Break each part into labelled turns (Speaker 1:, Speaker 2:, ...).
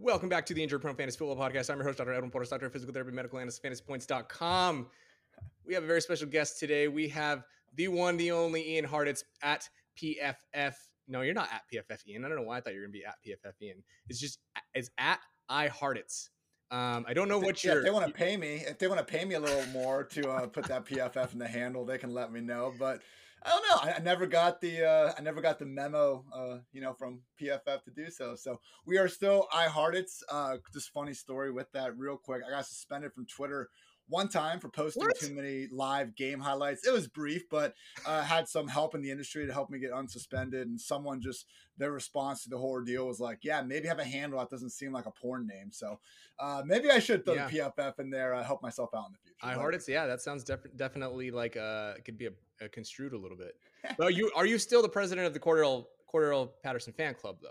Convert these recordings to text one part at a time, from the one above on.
Speaker 1: Welcome back to the Injured Prone Fantasy Football Podcast. I'm your host, Dr. Edwin Porras, Doctor of Physical Therapy, Medical Analyst, FantasyPoints.com. We have a very special guest today. We have the one, the only Ian Hartitz at PFF. No, you're not at PFF Ian. I don't know why I thought you were going to be at PFF Ian. It's just, it's at I Hartitz. Um, I don't know what
Speaker 2: yeah,
Speaker 1: you're.
Speaker 2: if they want to pay me, if they want to pay me a little more to uh, put that PFF in the handle, they can let me know. But I don't know. I, I never got the uh, I never got the memo, uh, you know, from PFF to do so. So we are still I. Uh, just funny story with that, real quick. I got suspended from Twitter one time for posting
Speaker 1: What?
Speaker 2: too many live game highlights. It was brief, but uh, had some help in the industry to help me get unsuspended. And someone just their response to the whole ordeal was like, "Yeah, maybe have a handle that doesn't seem like a porn name." So uh, maybe I should throw
Speaker 1: Yeah.
Speaker 2: the PFF in there, uh, help myself out in the future.
Speaker 1: I
Speaker 2: But-
Speaker 1: Hartitz. Yeah, that sounds def- definitely like uh, it could be a, a construed a little bit. But you are you still the president of the Cordarrelle Cordarrelle Patterson fan club though?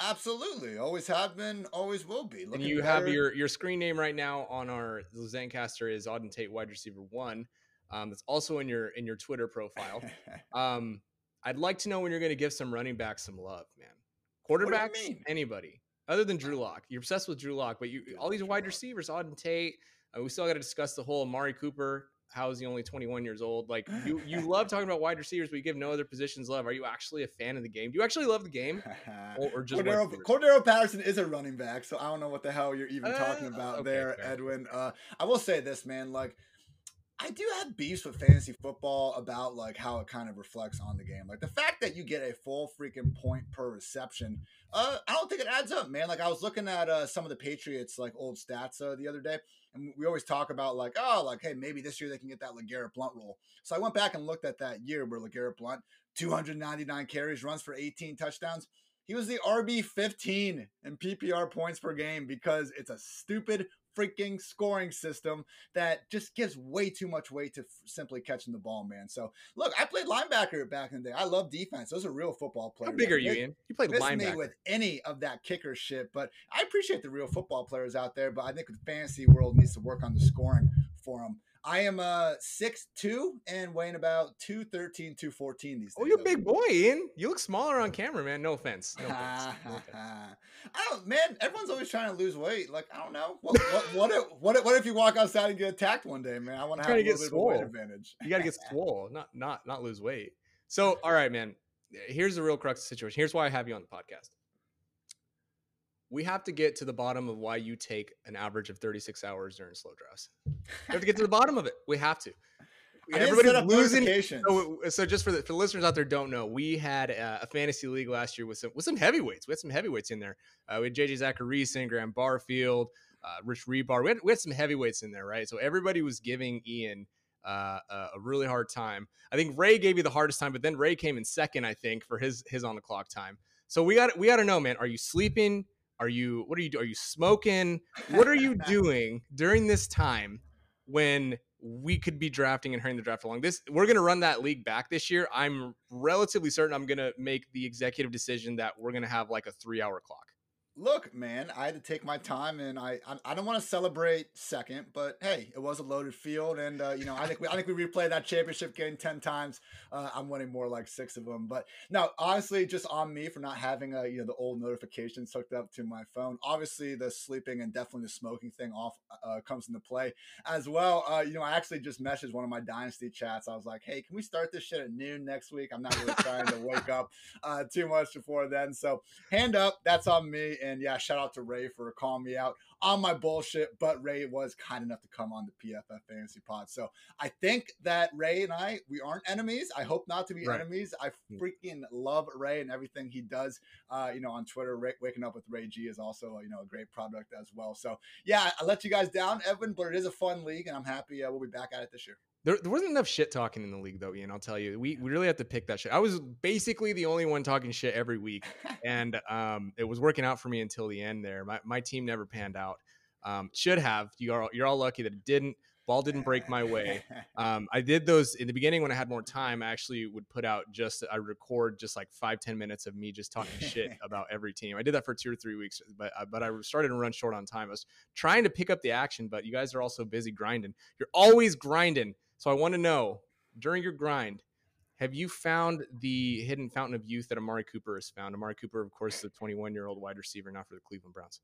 Speaker 2: Absolutely, always have been, always will be.
Speaker 1: and
Speaker 2: Looking
Speaker 1: you have your your screen name right now on our Zencastr is Auden Tate wide receiver one. Um, it's also in your in your Twitter profile. Um, I'd like to know when you're going to give some running backs some love, man. Quarterbacks, anybody other than Drew Lock. You're obsessed with Drew Lock, but you all these wide receivers, Auden Tate. Uh, we still got to discuss the whole Amari Cooper. How is he only 21 years old? Like you, you love talking about wide receivers, but you give no other positions love. Are you actually a fan of the game? Do you actually love the game, or, or just Cordarrelle.
Speaker 2: Cordarrelle Patterson is a running back, so I don't know what the hell you're even talking
Speaker 1: Uh,
Speaker 2: about
Speaker 1: okay,
Speaker 2: there,
Speaker 1: fair.
Speaker 2: Edwin. Uh, I will say this, man. Like, I do have beefs with fantasy football about like how it kind of reflects on the game. Like the fact that you get a full freaking point per reception, uh, I don't think it adds up, man. Like I was looking at uh, some of the Patriots like old stats uh, the other day, and we always talk about like, oh, like hey, maybe this year they can get that LeGarrette Blount role. So I went back and looked at that year where LeGarrette Blount, 299 carries, runs for 18 touchdowns. He was the RB 15 in PPR points per game because it's a stupid freaking scoring system that just gives way too much weight to f- simply catching the ball, man. So, look, I played linebacker back in the day. I love defense. Those are real football players.
Speaker 1: How big are you, Ian? You played linebacker.
Speaker 2: with any of that kicker shit, but I appreciate the real football players out there. But I think the fantasy world needs to work on the scoring for them. I am uh six two and weighing about 213, 214 these days.
Speaker 1: Oh, you're a big boy, Ian. You look smaller on camera, man. No offense. No offense. No offense.
Speaker 2: I don't, man. Everyone's always trying to lose weight. Like I don't know. What what what if, what if, what if you walk outside and get attacked one day, man? I want to have a little
Speaker 1: get
Speaker 2: bit of a weight
Speaker 1: swole.
Speaker 2: advantage.
Speaker 1: You got to get swole, not not not lose weight. So, all right, man. Here's the real crux of the situation. Here's why I have you on the podcast. We have to get to the bottom of why you take an average of 36 hours during slow drives. We have to get to the bottom of it. We have to.
Speaker 2: I
Speaker 1: Everybody's losing. So, so just for the, for the listeners out there don't know, we had uh, a fantasy league last year with some with some heavyweights. We had some heavyweights in there. Uh, we had JJ Zachariason, Graham Barfield, uh, Rich Rebar. We had, we had some heavyweights in there, right? So everybody was giving Ian uh, a a really hard time. I think Ray gave you the hardest time, but then Ray came in second, I think, for his his on the clock time. So we got we got to know, man. Are you sleeping? Are you what are you? Are you smoking? What are you doing during this time when we could be drafting and hurrying the draft along? This we're gonna run that league back this year. I'm relatively certain I'm gonna make the executive decision that we're gonna have like a three hour clock.
Speaker 2: Look, man, I had to take my time, and I I, I don't want to celebrate second, but hey, it was a loaded field, and uh, you know I think we, I think we replayed that championship game ten times. Uh, I'm winning more like six of them, but no, honestly, just on me for not having uh, you know the old notifications hooked up to my phone. Obviously, the sleeping and definitely the smoking thing off uh, comes into play as well. Uh, you know, I actually just messaged one of my dynasty chats. I was like, hey, can we start this shit at noon next week? I'm not really trying to wake up uh, too much before then, so hand up, that's on me. And yeah, shout out to Ray for calling me out on my bullshit. But Ray was kind enough to come on the PFF Fantasy Pod. So I think that Ray and I, we aren't enemies. I hope not to be
Speaker 1: Right.
Speaker 2: enemies. I
Speaker 1: Mm.
Speaker 2: freaking love Ray and everything he does. Uh, you know, on Twitter, Ray, waking up with Ray G is also you know a great product as well. So yeah, I let you guys down, Evan, but it is a fun league, and I'm happy uh, we'll be back at it this year.
Speaker 1: There, there wasn't enough shit talking in the league though, Ian. I'll tell you, we, we really have to pick that shit. I was basically the only one talking shit every week, and um, it was working out for me until the end. There, my, my team never panned out. Um, should have. You are you're all lucky that it didn't. Ball didn't break my way. Um, I did those in the beginning when I had more time. I actually would put out just I record just like five ten minutes of me just talking shit about every team. I did that for two or three weeks, but uh, but I started to run short on time. I was trying to pick up the action, but you guys are also busy grinding. You're always grinding, so I want to know during your grind. Have you found the hidden fountain of youth that Amari Cooper has found? Amari Cooper, of course, is a 21 year old wide receiver now for the Cleveland Browns.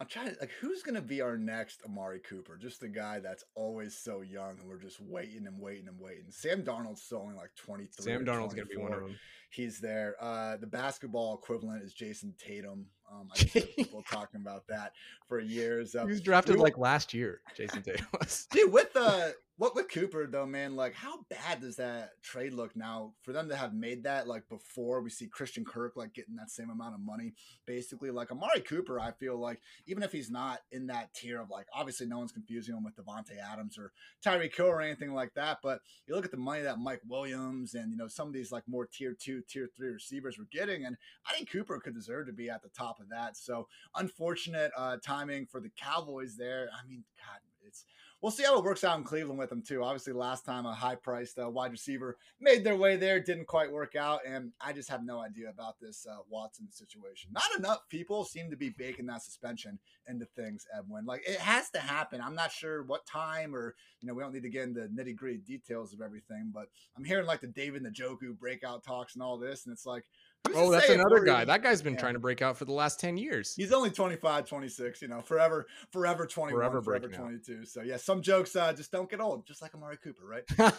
Speaker 2: I'm trying to like who's gonna be our next Amari Cooper? Just the guy that's always so young, and we're just waiting and waiting and waiting. Sam Darnold's still only like 23.
Speaker 1: Sam Darnold's gonna be one of them.
Speaker 2: He's there. Uh, the basketball equivalent is Jayson Tatum. Um, I have people talking about that for years.
Speaker 1: Uh, he was drafted we, like last year. Jayson Tatum was.
Speaker 2: Dude, with the what with Cooper though, man, like how bad does that trade look now for them to have made that like before we see Christian Kirk like getting that same amount of money, basically like Amari Cooper. I feel like even if he's not in that tier of like obviously no one's confusing him with Davante Adams or Tyreek Hill or anything like that, but you look at the money that Mike Williams and you know some of these like more tier two, tier three receivers were getting, and I think Cooper could deserve to be at the top of that. So unfortunate uh, timing for the Cowboys there. I mean, God, it's we'll see how it works out in Cleveland with them too. Obviously, last time a high priced uh, wide receiver made their way there, didn't quite work out, and I just have no idea about this uh, Watson situation. Not enough people seem to be baking that suspension into things, Edwin. Like it has to happen. I'm not sure what time, or you know, we don't need to get into nitty gritty details of everything, but I'm hearing like the David Njoku breakout talks and all this, and it's like
Speaker 1: Who's oh, that's another guy. That guy's been yeah. trying to break out for the last 10 years.
Speaker 2: He's only 25, 26, you know, forever, forever 21, forever, forever 22. Out. So, yeah, some jokes uh, just don't get old, just like Amari Cooper, right?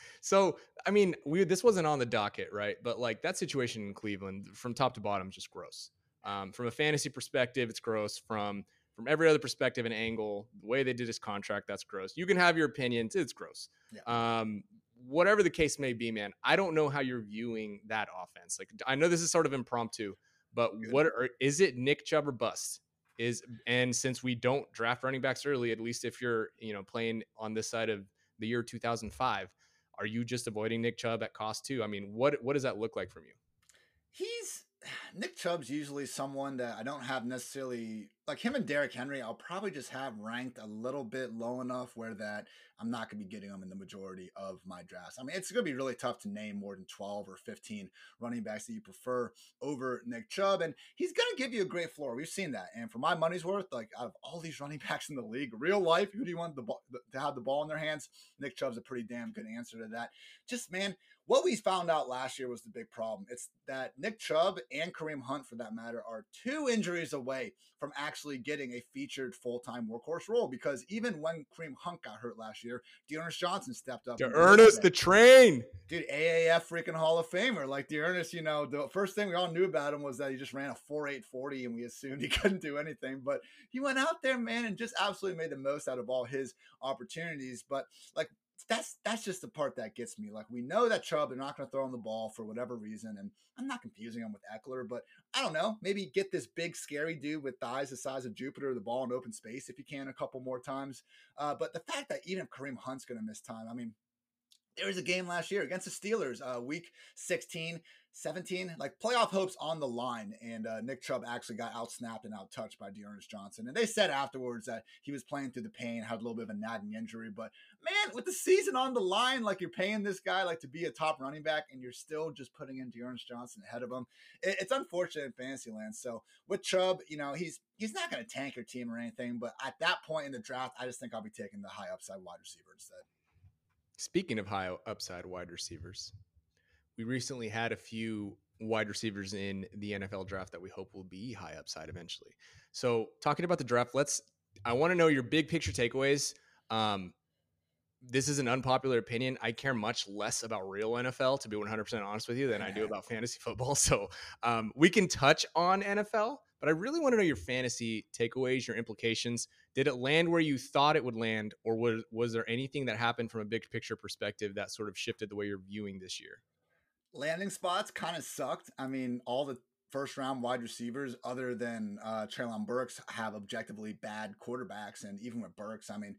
Speaker 1: so, I mean, we this wasn't on the docket, right? But like that situation in Cleveland from top to bottom, just gross. Um, from a fantasy perspective, it's gross. From from every other perspective and angle, the way they did his contract, that's gross. You can have your opinions, it's gross. Yeah. Um, whatever the case may be, man, I don't know how you're viewing that offense. Like, I know this is sort of impromptu, but what are, is it Nick Chubb or bust? Is and since we don't draft running backs early, at least if you're you know playing on this side of the year 2005, are you just avoiding Nick Chubb at cost too? I mean, what what does that look like from you?
Speaker 2: He's Nick Chubb's usually someone that I don't have necessarily like him and Derrick Henry. I'll probably just have ranked a little bit low enough where that I'm not going to be getting them in the majority of my drafts. I mean, it's going to be really tough to name more than 12 or 15 running backs that you prefer over Nick Chubb, and he's going to give you a great floor. We've seen that, and for my money's worth, like out of all these running backs in the league, real life, who do you want the ball, to have the ball in their hands? Nick Chubb's a pretty damn good answer to that. Just man, what we found out last year was the big problem. It's that Nick Chubb and Kareem Hunt, for that matter, are two injuries away from actually getting a featured full time workhorse role. Because even when Kareem Hunt got hurt last year, D'Ernest Johnson stepped up.
Speaker 1: D'Ernest, the train,
Speaker 2: dude, AAF freaking Hall of Famer. Like D'Ernest, you know, the first thing we all knew about him was that he just ran a four eight forty, and we assumed he couldn't do anything. But he went out there, man, and just absolutely made the most out of all his opportunities. But like that's that's just the part that gets me. Like we know that Chubb, they're not going to throw him the ball for whatever reason, and I'm not confusing him with Ekeler, but I don't know. Maybe get this big scary dude with thighs the size of Jupiter, the ball in open space if you can a couple more times. Uh, but the fact that even if Kareem Hunt's going to miss time, I mean, there was a game last year against the Steelers, uh, week 16. 17, like playoff hopes on the line. And uh, Nick Chubb actually got outsnapped and out touched by D'Ernest Johnson. And they said afterwards that he was playing through the pain, had a little bit of a nagging injury. But man, with the season on the line, like you're paying this guy like to be a top running back, and you're still just putting in D'Ernest Johnson ahead of him. It, it's unfortunate in fantasy land. So with Chubb, you know, he's he's not going to tank your team or anything. But at that point in the draft, I just think I'll be taking the high upside wide receiver instead.
Speaker 1: Speaking of high upside wide receivers, we recently had a few wide receivers in the NFL draft that we hope will be high upside eventually. So, talking about the draft, let's I want to know your big picture takeaways. Um, this is an unpopular opinion. I care much less about real NFL, to be 100% honest with you, than I do about fantasy football. So, um, we can touch on NFL, but I really want to know your fantasy takeaways, your implications. Did it land where you thought it would land, or was, was there anything that happened from a big picture perspective that sort of shifted the way you're viewing this year?
Speaker 2: Landing spots kind of sucked. I mean, all the first round wide receivers, other than uh, Treylon Burks, have objectively bad quarterbacks. And even with Burks, I mean,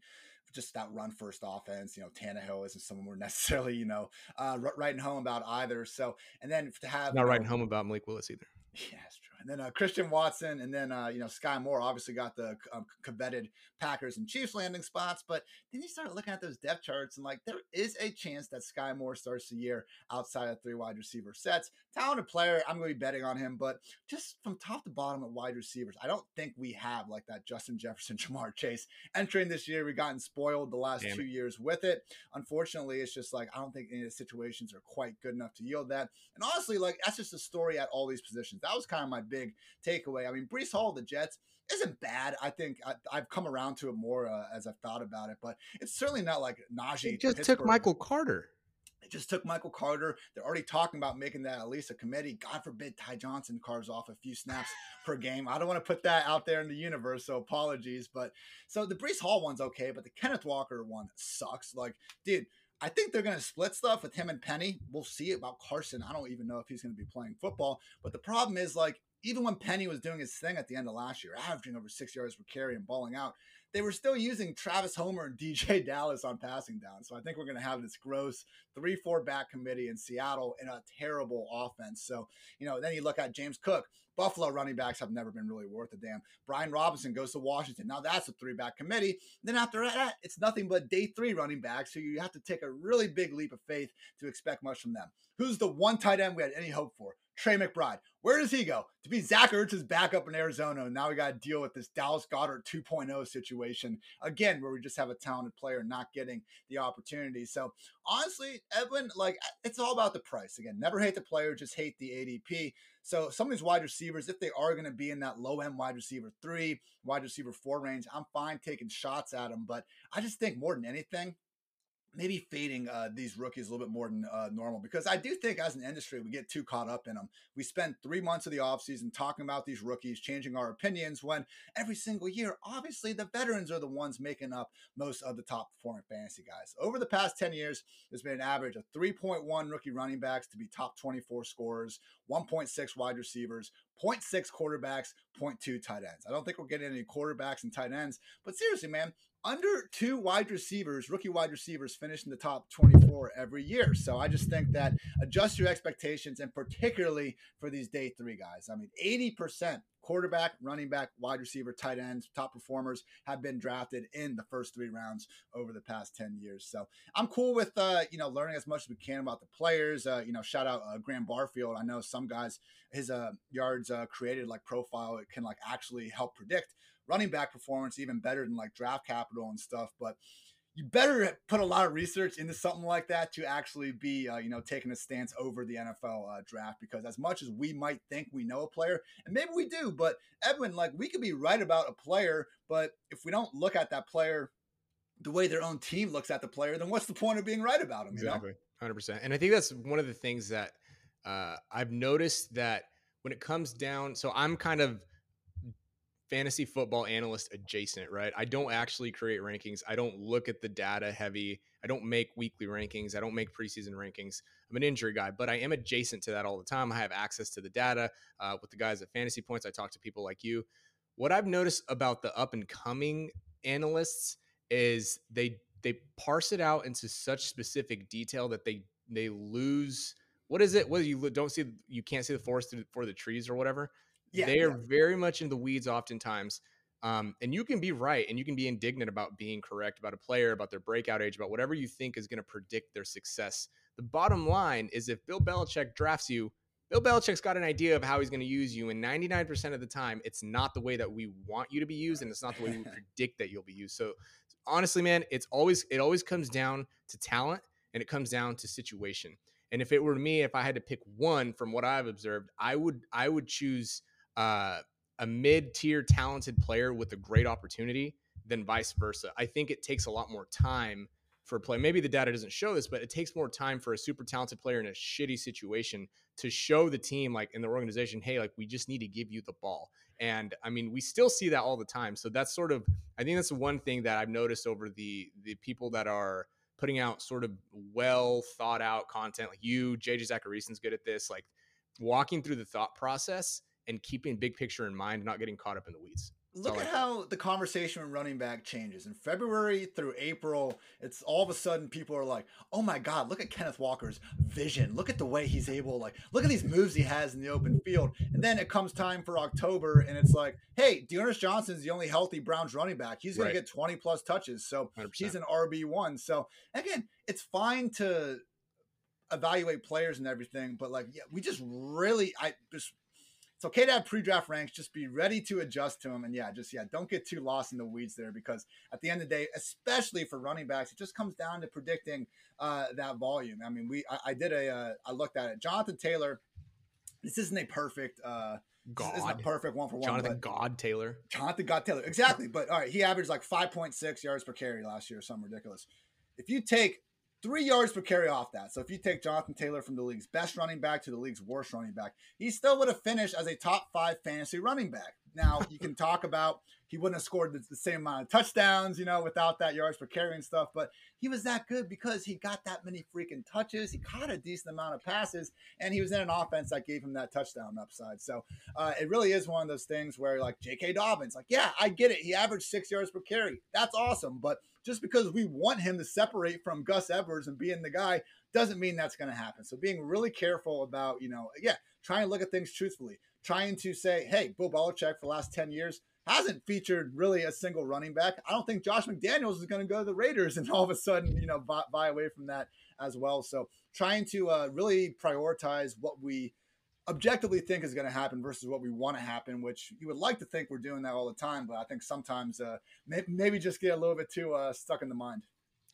Speaker 2: just that run first offense, you know, Tannehill isn't someone we're necessarily, you know, uh, writing home about either. So, and then to have
Speaker 1: not writing know, home about Malik Willis either.
Speaker 2: Yeah, and then uh, Christian Watson, and then uh, you know Skyy Moore obviously got the um, coveted Packers and Chiefs landing spots. But then you start looking at those depth charts, and like there is a chance that Skyy Moore starts the year outside of three wide receiver sets. Talented player, I'm going to be betting on him. But just from top to bottom at wide receivers, I don't think we have like that Justin Jefferson, Ja'Marr Chase entering this year. We've gotten spoiled the last Damn two it. years with it. Unfortunately, it's just like I don't think any of the situations are quite good enough to yield that. And honestly, like that's just a story at all these positions. That was kind of my big big takeaway. I mean, Breece Hall, the Jets, isn't bad. I think I, have come around to it more uh, as I've thought about it, but it's certainly not like Najee.
Speaker 1: It just took Michael Carter.
Speaker 2: It just took Michael Carter. They're already talking about making that at least a committee. God forbid Ty Johnson carves off a few snaps per game. I don't want to put that out there in the universe, so apologies. But so the Breece Hall one's okay, but the Kenneth Walker one sucks. Like, dude, I think they're going to split stuff with him and Penny. We'll see about Carson. I don't even know if he's going to be playing football. But the problem is, like, even when Penny was doing his thing at the end of last year, averaging over six yards per carry and balling out, they were still using Travis Homer and DJ Dallas on passing down. So I think we're going to have this gross 3 4 back committee in Seattle in a terrible offense. So, you know, then you look at James Cook. Buffalo running backs have never been really worth a damn. Brian Robinson goes to Washington. Now that's a three back committee. Then after that, eh, it's nothing but day three running backs. So you have to take a really big leap of faith to expect much from them. Who's the one tight end we had any hope for? Trey McBride. Where does he go? To be Zach Ertz's backup in Arizona. And now we got to deal with this Dallas Goedert 2.0 situation again, where we just have a talented player not getting the opportunity. So honestly, Edwin, like it's all about the price. Again, never hate the player, just hate the ADP. So some of these wide receivers, if they are going to be in that low end wide receiver three, wide receiver four range, I'm fine taking shots at them. But I just think more than anything, maybe fading uh, these rookies a little bit more than uh, normal because I do think as an industry we get too caught up in them. We spend three months of the offseason talking about these rookies, changing our opinions when every single year, obviously the veterans are the ones making up most of the top performing fantasy guys. Over the past 10 years, there's been an average of 3.1 rookie running backs to be top 24 scorers, 1.6 wide receivers, 0.6 quarterbacks, 0.2 tight ends. I don't think we're getting any quarterbacks and tight ends, but seriously, man, under two wide receivers, rookie wide receivers, finish in the top 24 every year. So I just think that adjust your expectations, and particularly for these day three guys. I mean, 80% quarterback, running back, wide receiver, tight ends, top performers have been drafted in the first three rounds over the past 10 years. So I'm cool with, uh, you know, learning as much as we can about the players. Uh, you know, shout out uh, Graham Barfield. I know some guys, his uh, yards uh, created like profile, it can like actually help predict running back performance even better than like draft capital and stuff. But you better put a lot of research into something like that to actually be, uh, you know, taking a stance over the NFL uh, draft. Because as much as we might think we know a player, and maybe we do, but Edwin, like we could be right about a player, but if we don't look at that player the way their own team looks at the player, then what's the point of being right about him?
Speaker 1: Exactly, hundred percent. And I think that's one of the things that uh, I've noticed that when it comes down, so I'm kind of fantasy football analyst adjacent, right? I don't actually create rankings. I don't look at the data heavy. I don't make weekly rankings. I don't make preseason rankings. I'm an injury guy, but I am adjacent to that all the time. I have access to the data uh, with the guys at Fantasy Points. I talk to people like you. What I've noticed about the up and coming analysts is they they parse it out into such specific detail that they they lose what is it? What you don't see you can't see the forest for the trees or whatever. Yeah, they are yeah. very much in the weeds oftentimes. Um, and you can be right and you can be indignant about being correct about a player, about their breakout age, about whatever you think is going to predict their success. The bottom line is if Bill Belichick drafts you, Bill Belichick's got an idea of how he's going to use you. And 99% of the time, it's not the way that we want you to be used and it's not the way we predict that you'll be used. So honestly, man, it's always, it always comes down to talent and it comes down to situation. And if it were me, if I had to pick one from what I've observed, I would, I would choose – uh, a mid-tier talented player with a great opportunity than vice versa. I think it takes a lot more time for a play. Maybe the data doesn't show this, but it takes more time for a super talented player in a shitty situation to show the team, like in the organization, hey, like we just need to give you the ball. And I mean, we still see that all the time. So that's sort of, I think that's the one thing that I've noticed over the the people that are putting out sort of well thought out content, like you, JJ Zachariason's good at this, like walking through the thought process and keeping big picture in mind, not getting caught up in the weeds.
Speaker 2: Look at how the conversation with running back changes. In February through April, it's all of a sudden people are like, "Oh my God, look at Kenneth Walker's vision! Look at the way he's able, like, look at these moves he has in the open field." And then it comes time for October, and it's like, "Hey, D'Ernest Johnson's the only healthy Browns running back. He's going right. to get twenty plus touches, so 100%. he's an RB one." So again, it's fine to evaluate players and everything, but like, yeah, we just really, I just it's okay to have pre-draft ranks. Just be ready to adjust to them, and yeah, just yeah, don't get too lost in the weeds there because at the end of the day, especially for running backs, it just comes down to predicting uh, that volume. I mean, we I, I did a uh, I looked at it. Jonathan Taylor. This isn't a perfect. Uh,
Speaker 1: God.
Speaker 2: isn't perfect one for one.
Speaker 1: Jonathan God Taylor.
Speaker 2: Jonathan God Taylor. Exactly. But all right, he averaged like 5.6 yards per carry last year, something ridiculous. If you take three yards per carry off that, so if you take Jonathan Taylor from the league's best running back to the league's worst running back, he still would have finished as a top five fantasy running back. Now, you can talk about he wouldn't have scored the, the, same amount of touchdowns, you know, without that yards per carry and stuff. But he was that good because he got that many freaking touches. He caught a decent amount of passes, and he was in an offense that gave him that touchdown upside. So uh, it really is one of those things where, like J.K. Dobbins, like, yeah, I get it. He averaged six yards per carry. That's awesome. But just because we want him to separate from Gus Edwards and being the guy doesn't mean that's going to happen. So being really careful about, you know, yeah, trying to look at things truthfully, trying to say, hey, Bill Belichick for the last 10 years – hasn't featured really a single running back. I don't think Josh McDaniels is going to go to the Raiders and all of a sudden, you know, buy, buy away from that as well. So trying to uh, really prioritize what we objectively think is going to happen versus what we want to happen, which you would like to think we're doing that all the time, but I think sometimes uh, may- maybe just get a little bit too uh, stuck in the mind.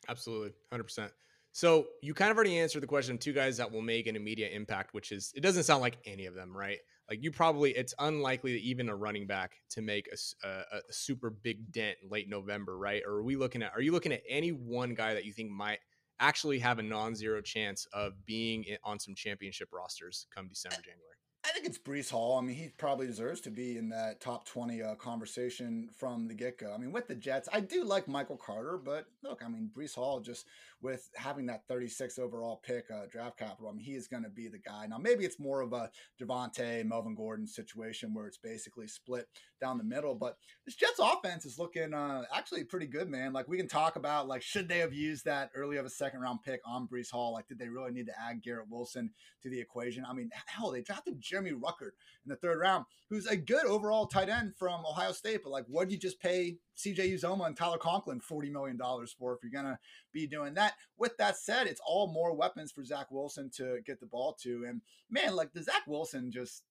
Speaker 1: Absolutely, hundred percent. So you kind of already answered the question of two guys that will make an immediate impact, which is it doesn't sound like any of them, right? Like you probably, it's unlikely that even a running back to make a, a, a super big dent late November, right? Or are we looking at? Are you looking at any one guy that you think might actually have a non-zero chance of being on some championship rosters come December, January?
Speaker 2: I think it's Breece Hall. I mean, he probably deserves to be in that top 20 uh, conversation from the get go. I mean, with the Jets, I do like Michael Carter, but look, I mean, Breece Hall just with having that 36 overall pick uh, draft capital, I mean, he is going to be the guy. Now, maybe it's more of a Javonte, Melvin Gordon situation where it's basically split down the middle, but this Jets offense is looking uh, actually pretty good, man. Like, we can talk about, like, should they have used that early of a second round pick on Breece Hall? Like, did they really need to add Garrett Wilson to the equation? I mean, hell, they drafted Jeremy Ruckert in the third round, who's a good overall tight end from Ohio State. But like, what did you just pay CJ Uzomah and Tyler Conklin $40 million for if you're going to be doing that? With that said, it's all more weapons for Zach Wilson to get the ball to. And man, like, the Zach Wilson just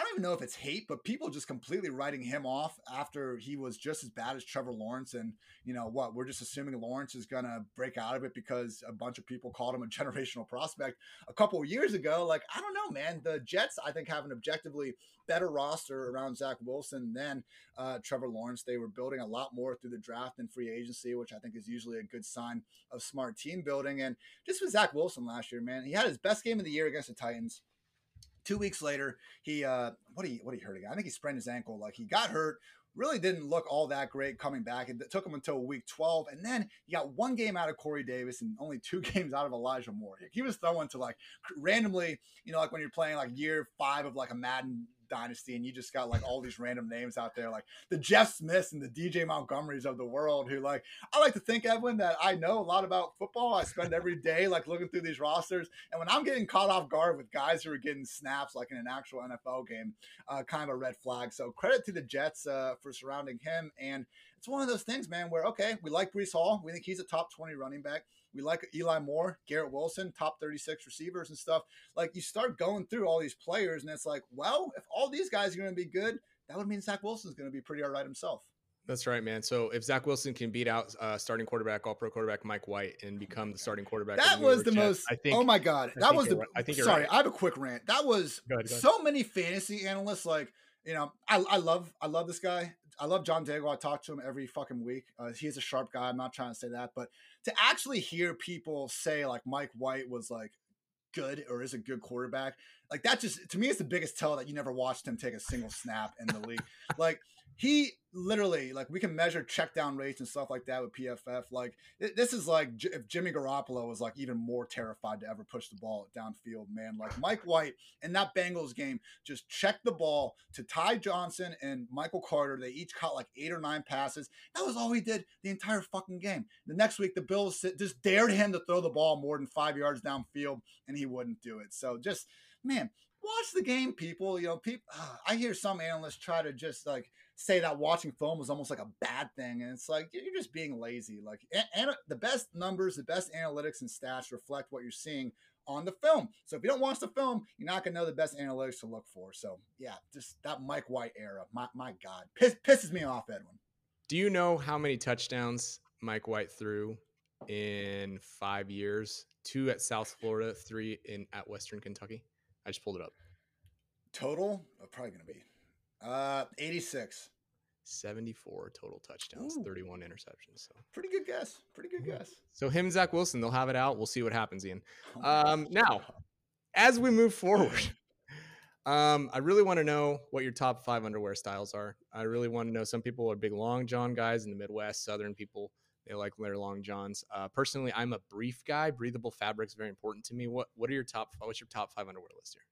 Speaker 2: I don't even know if it's hate, but people just completely writing him off after he was just as bad as Trevor Lawrence. And, you know, what? We're just assuming Lawrence is going to break out of it because a bunch of people called him a generational prospect a couple of years ago. Like, I don't know, man. The Jets, I think, have an objectively better roster around Zach Wilson than uh, Trevor Lawrence. They were building a lot more through the draft and free agency, which I think is usually a good sign of smart team building. And just with Zach Wilson last year, man, he had his best game of the year against the Titans Two weeks later, he uh, what he what he hurt again? I think he sprained his ankle. Like he got hurt, really didn't look all that great coming back. It took him until week 12. And then he got one game out of Corey Davis and only two games out of Elijah Moore. He was throwing to like randomly, you know, like when you're playing like year five of like a Madden dynasty and you just got like all these random names out there like the jeff smiths and the dj montgomerys of the world who like i like to think edwin that i know a lot about football. I spend every day like looking through these rosters and when i'm getting caught off guard with guys who are getting snaps like in an actual nfl game uh, kind of a red flag. So credit to the jets uh, for surrounding him and it's one of those things man where okay we like Breece hall. We think he's a top 20 running back we like Eli Moore, Garrett Wilson, top 36 receivers and stuff. Like you start going through all these players, and it's like, well, if all these guys are going to be good, that would mean Zach Wilson's going to be pretty all right himself.
Speaker 1: That's right, man. So if Zach Wilson can beat out uh, starting quarterback, all pro quarterback Mike White, and become the starting quarterback,
Speaker 2: that was the Jets, most. I think. Oh my god, that was the. I think. sorry, right. I have a quick rant. That was go ahead, go ahead. so many fantasy analysts. Like you know, I, I love I love this guy. I love John Daigle. I talk to him every fucking week. Uh, he's a sharp guy. I'm not trying to say that, but to actually hear people say like Mike White was like good or is a good quarterback, like that just to me is the biggest tell that you never watched him take a single snap in the league. like he literally like we can measure check down rates and stuff like that with PFF. Like this is like if Jimmy Garoppolo was like even more terrified to ever push the ball downfield, man. Like Mike White in that Bengals game just checked the ball to Ty Johnson and Michael Carter. They each caught like eight or nine passes. That was all he did the entire fucking game. The next week the Bills just dared him to throw the ball more than five yards downfield, and he wouldn't do it. So just man, watch the game, people. You know, people. Uh, I hear some analysts try to just like say that watching film was almost like a bad thing, and it's like you're just being lazy. Like, and, and the best numbers, the best analytics and stats reflect what you're seeing on the film. So if you don't watch the film, you're not gonna know the best analytics to look for. So yeah, just that Mike White era. My my God, Piss, pisses me off, Edwin.
Speaker 1: Do you know how many touchdowns Mike White threw in five years? Two at South Florida, three in at Western Kentucky. I just pulled it up.
Speaker 2: Total, uh, probably gonna be uh 86.
Speaker 1: 74 total touchdowns,
Speaker 2: Ooh.
Speaker 1: 31 interceptions. So
Speaker 2: Pretty good guess. Pretty good
Speaker 1: Yeah.
Speaker 2: guess.
Speaker 1: so him and Zach Wilson, they'll have it out. We'll see what happens, Ian.
Speaker 2: Oh
Speaker 1: Um, now, as we move forward, um, I really want to know what your top five underwear styles are. I really want to know. Some people are big long john guys in the Midwest. Southern people they like their long johns. Uh, personally, I'm a brief guy. Breathable fabric's very important to me. What What are your top? What's your top five underwear list here?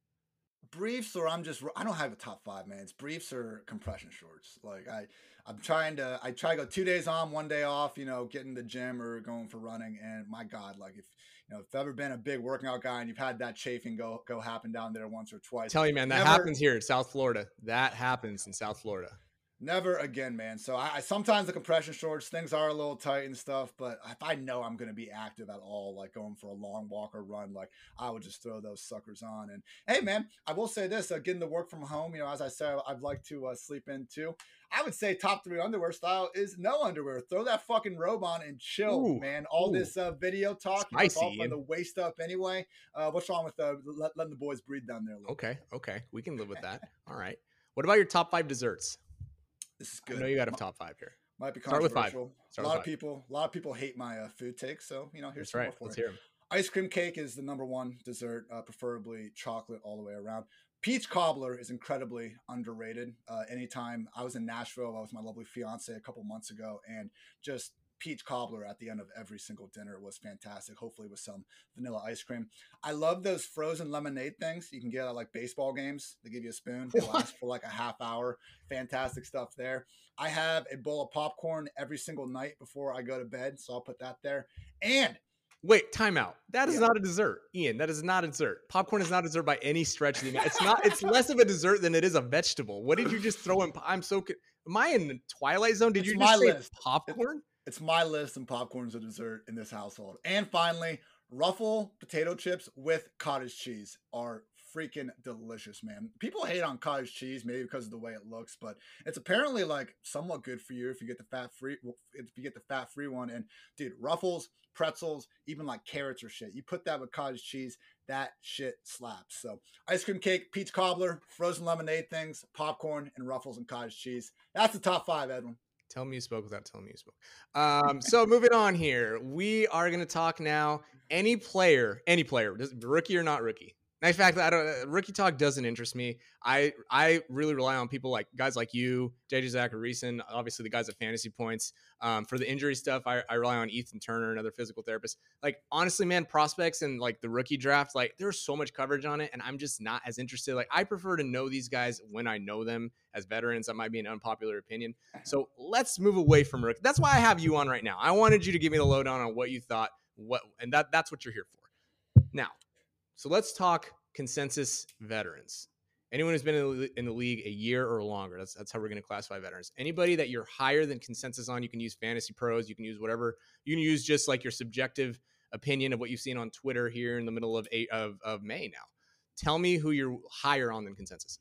Speaker 2: Briefs or I'm just I don't have a top five, man. It's briefs or compression shorts. Like I I'm trying to I try to go two days on, one day off, you know, getting the gym or going for running. And my God, like if you know, if you've ever been a big working out guy and you've had that chafing go go happen down there once or twice.
Speaker 1: Tell you, man, that
Speaker 2: Never-
Speaker 1: happens here in South Florida. That happens in South Florida.
Speaker 2: Never again, man. So I, I sometimes the compression shorts things are a little tight and stuff, but if I know I'm going to be active at all, like going for a long walk or run, like I would just throw those suckers on. And hey, man, I will say this: uh, getting to work from home, you know, as I said, I'd like to uh, sleep in too. I would say top three underwear style is no underwear. Throw that fucking robe on and chill,
Speaker 1: Ooh,
Speaker 2: man. All
Speaker 1: ooh.
Speaker 2: this uh, video talk, you know, it's all
Speaker 1: Spicy,
Speaker 2: from
Speaker 1: Ian.
Speaker 2: the waist up anyway. Uh, what's wrong with uh, letting the boys breathe down there? A little?
Speaker 1: Okay, okay, we can live with that. All right. What about your top five desserts?
Speaker 2: This is good.
Speaker 1: I know you got a top five here.
Speaker 2: Might be
Speaker 1: Start with five.
Speaker 2: controversial.
Speaker 1: Start
Speaker 2: a lot
Speaker 1: five.
Speaker 2: of people, a lot of people hate my uh, food takes. So you know, here's
Speaker 1: That's
Speaker 2: some
Speaker 1: right.
Speaker 2: for
Speaker 1: Let's
Speaker 2: you.
Speaker 1: hear 'em.
Speaker 2: Ice cream cake is the number one dessert, uh, preferably chocolate all the way around. Peach cobbler is incredibly underrated. Uh, anytime I was in Nashville, I was with my lovely fiance a couple months ago, and just peach cobbler at the end of every single dinner was fantastic. Hopefully, with some vanilla ice cream. I love those frozen lemonade things you can get at like baseball games. They give you a spoon, they last for like a half hour. Fantastic stuff there. I have a bowl of popcorn every single night before I go to bed, so I'll put that there. And
Speaker 1: Wait, timeout. That is
Speaker 2: Yeah.
Speaker 1: not a dessert, Ian. That is not a dessert. Popcorn is not a dessert by any stretch of the. It's not. It's less of a dessert than it is a vegetable. What did you just throw in? I'm so. Am I in the Twilight Zone? Did
Speaker 2: It's
Speaker 1: you just say
Speaker 2: list.
Speaker 1: popcorn?
Speaker 2: It's my list, and popcorn's a dessert in this household. And finally, ruffle potato chips with cottage cheese are freaking delicious, man. People hate on cottage cheese, maybe because of the way it looks, but it's apparently like somewhat good for you if you get the fat free if you get the fat free one. And dude, ruffles, pretzels, even like carrots or shit. You put that with cottage cheese, that shit slaps. So ice cream cake, peach cobbler, frozen lemonade things, popcorn, and ruffles and cottage cheese. That's the top five, Edwin.
Speaker 1: Tell me you spoke without telling me you spoke. Um, so moving on here, we are going to talk now. Any player, any player, rookie or not rookie. In fact, I don't. uh, Rookie talk doesn't interest me. I I really rely on people like guys like you, JJ Zachariason, obviously the guys at Fantasy Points. Um, for the injury stuff, I, I rely on Ethan Turner another physical therapist. Like honestly, man, prospects and like the rookie draft, like there's so much coverage on it, and I'm just not as interested. Like I prefer to know these guys when I know them as veterans. That might be an unpopular opinion. So let's move away from rookie. That's why I have you on right now. I wanted you to give me the lowdown on what you thought, what, and that that's what you're here for. Now, so let's talk consensus veterans. Anyone who's been in the, in the league a year or longer. That's that's how we're going to classify veterans. Anybody that you're higher than consensus on, you can use Fantasy Pros. You can use whatever. You can use just like your subjective opinion of what you've seen on Twitter here in the middle of eight of, of May now. Tell me who you're higher on than consensus.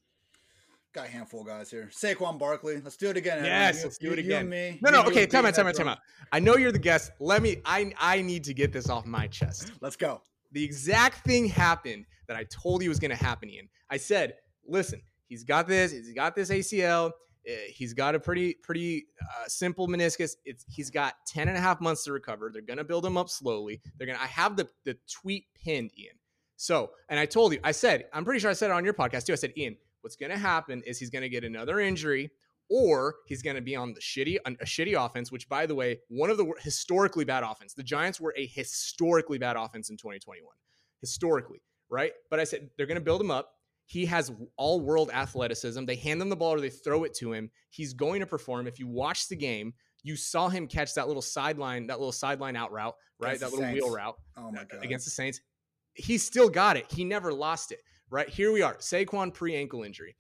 Speaker 2: Got a handful of guys here. Saquon Barkley. Let's do it again.
Speaker 1: Yes,
Speaker 2: You-
Speaker 1: let's do
Speaker 2: you-
Speaker 1: it
Speaker 2: you and
Speaker 1: again.
Speaker 2: me,
Speaker 1: No, no,
Speaker 2: you
Speaker 1: okay, time out, time out, time out. I know you're the guest. Let me. I I need to get this off my chest.
Speaker 2: Let's go.
Speaker 1: The exact thing happened that I told you was going to happen. Ian, I said, listen, he's got this. He's got this ACL. eh, He's got a pretty pretty uh, simple meniscus. It's he's got 10 and a half months to recover. They're going to build him up slowly. They're going to I have the the tweet pinned, Ian. So, and I told you, I said, I'm pretty sure I said it on your podcast too. I said, Ian, what's going to happen is he's going to get another injury or he's going to be on the shitty a shitty offense which by the way one of the historically bad offense the giants were a historically bad offense in 2021 historically right but i said they're going to build him up he has all world athleticism they hand him the ball or they throw it to him he's going to perform if you watch the game you saw him catch that little sideline that little sideline out route right that little wheel route
Speaker 2: Oh my
Speaker 1: uh,
Speaker 2: god.
Speaker 1: against the Saints. He still got it. He never lost it. Right here we are. Saquon pre ankle injury.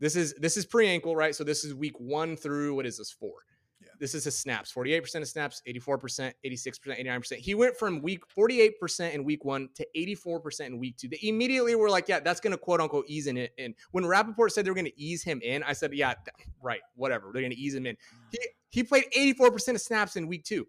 Speaker 1: This is this is pre ankle, right? So this is week one through what is this four?
Speaker 2: Yeah.
Speaker 1: This is his snaps. Forty eight percent of snaps, eighty four percent, eighty six percent, eighty nine percent. He went from week forty eight percent in week one to eighty four percent in week two. They immediately were like, yeah, that's going to quote unquote ease in it. And when Rappaport said they were going to ease him in, I said, yeah, right, whatever. They're going to ease him in. Mm. He he played eighty four percent of snaps in week two.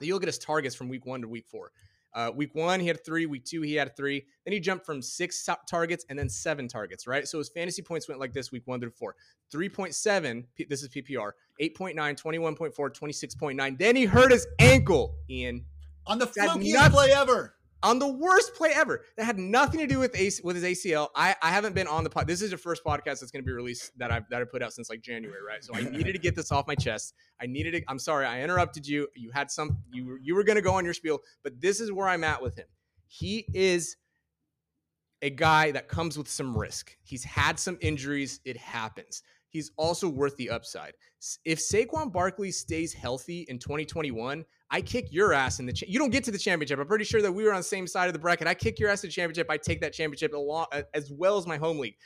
Speaker 1: You look at his targets from week one to week four. Uh, week one, he had three. Week two, he had three. Then he jumped from six targets and then seven targets, right? So his fantasy points went like this week one through four 3.7. This is PPR, 8.9, 21.4, 26.9. Then he hurt his ankle, Ian.
Speaker 2: On the flukiest play ever
Speaker 1: on the worst play ever that had nothing to do with AC, with his ACL. I, I haven't been on the pod. This is the first podcast that's going to be released that I've that I put out since like January, right? So I needed to get this off my chest. I needed to. I'm sorry, I interrupted you. You had some. You you were going to go on your spiel, but this is where I'm at with him. He is a guy that comes with some risk. He's had some injuries. It happens. He's also worth the upside. If Saquon Barkley stays healthy in 2021, I kick your ass in the. Cha- you don't get to the championship. I'm pretty sure that we were on the same side of the bracket. I kick your ass to the championship. I take that championship along uh, as well as my home league.